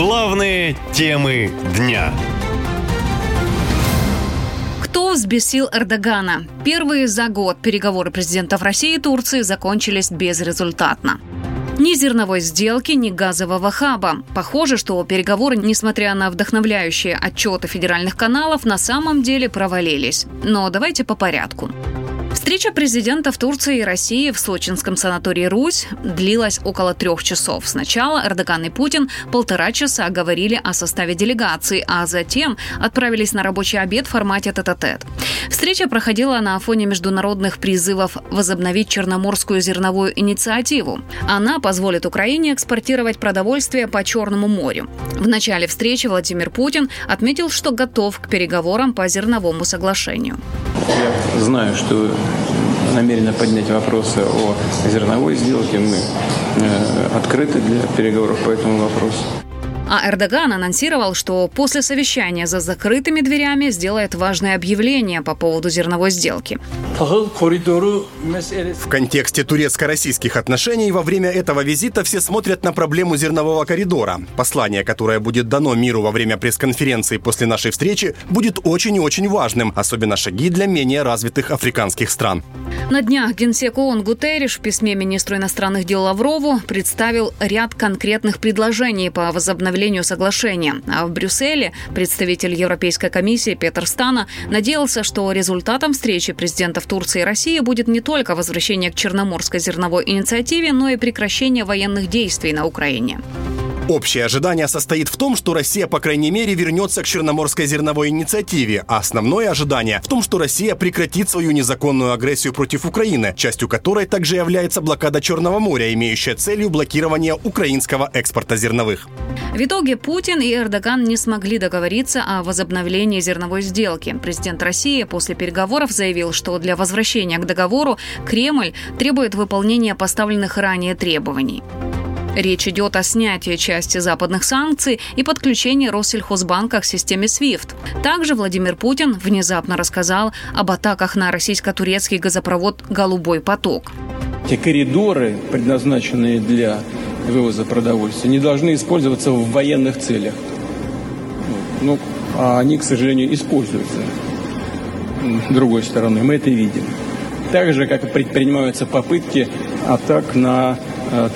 Главные темы дня. Кто взбесил Эрдогана? Первые за год переговоры президентов России и Турции закончились безрезультатно. Ни зерновой сделки, ни газового хаба. Похоже, что переговоры, несмотря на вдохновляющие отчеты федеральных каналов, на самом деле провалились. Но давайте по порядку. Встреча президентов Турции и России в сочинском санатории «Русь» длилась около трех часов. Сначала Эрдоган и Путин полтора часа говорили о составе делегации, а затем отправились на рабочий обед в формате тет-а-тет. Встреча проходила на фоне международных призывов возобновить Черноморскую зерновую инициативу. Она позволит Украине экспортировать продовольствие по Черному морю. В начале встречи Владимир Путин отметил, что готов к переговорам по зерновому соглашению. Я знаю, что намерены поднять вопросы о зерновой сделке. Мы э, открыты для переговоров по этому вопросу. А Эрдоган анонсировал, что после совещания за закрытыми дверями сделает важное объявление по поводу зерновой сделки. В контексте турецко-российских отношений во время этого визита все смотрят на проблему зернового коридора. Послание, которое будет дано миру во время пресс-конференции после нашей встречи, будет очень и очень важным, особенно шаги для менее развитых африканских стран. На днях генсек ООН Гутерриш в письме министру иностранных дел Лаврову представил ряд конкретных предложений по возобновлению возобновлению соглашения. А в Брюсселе представитель Европейской комиссии Петр Стана надеялся, что результатом встречи президентов Турции и России будет не только возвращение к Черноморской зерновой инициативе, но и прекращение военных действий на Украине. Общее ожидание состоит в том, что Россия, по крайней мере, вернется к Черноморской зерновой инициативе, а основное ожидание в том, что Россия прекратит свою незаконную агрессию против Украины, частью которой также является блокада Черного моря, имеющая целью блокирование украинского экспорта зерновых. В итоге Путин и Эрдоган не смогли договориться о возобновлении зерновой сделки. Президент России после переговоров заявил, что для возвращения к договору Кремль требует выполнения поставленных ранее требований. Речь идет о снятии части западных санкций и подключении Россельхозбанка к системе SWIFT. Также Владимир Путин внезапно рассказал об атаках на российско-турецкий газопровод «Голубой поток». Те коридоры, предназначенные для вывоза продовольствия, не должны использоваться в военных целях. Ну, а они, к сожалению, используются. Другой стороны, мы это видим. Так же, как и предпринимаются попытки атак на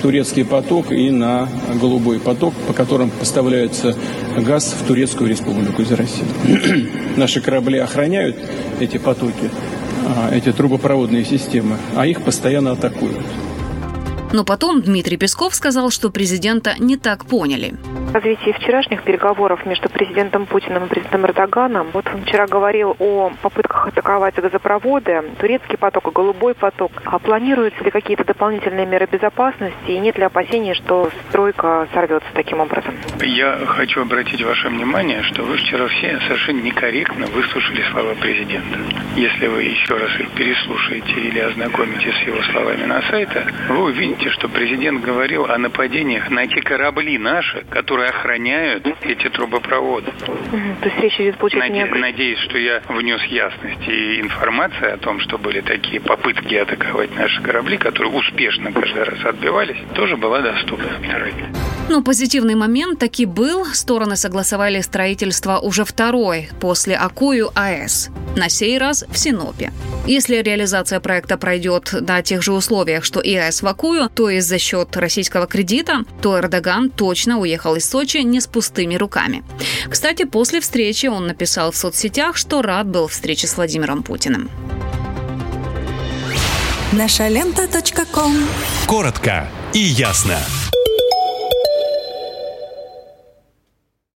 турецкий поток и на голубой поток, по которым поставляется газ в Турецкую республику из России. Наши корабли охраняют эти потоки, а, эти трубопроводные системы, а их постоянно атакуют. Но потом Дмитрий Песков сказал, что президента не так поняли. Развитии вчерашних переговоров между президентом Путиным и президентом Эрдоганом, вот он вчера говорил о попытках атаковать газопроводы, турецкий поток и голубой поток. А планируются ли какие-то дополнительные меры безопасности и нет ли опасений, что стройка сорвется таким образом? Я хочу обратить ваше внимание, что вы вчера все совершенно некорректно выслушали слова президента. Если вы еще раз их переслушаете или ознакомитесь с его словами на сайте, вы увидите, что президент говорил о нападениях на те корабли наши, которые которые охраняют эти трубопроводы. Угу. То есть речь идет, получается, Наде- не... Надеюсь, что я внес ясность и информация о том, что были такие попытки атаковать наши корабли, которые успешно каждый раз отбивались, тоже была доступна. Но позитивный момент таки был. Стороны согласовали строительство уже второй после Акую АЭС. На сей раз в Синопе. Если реализация проекта пройдет на тех же условиях, что и АЭС в Акую, то есть за счет российского кредита, то Эрдоган точно уехал из Сочи не с пустыми руками. Кстати, после встречи он написал в соцсетях, что рад был встрече с Владимиром Путиным. Наша лента. Коротко и ясно.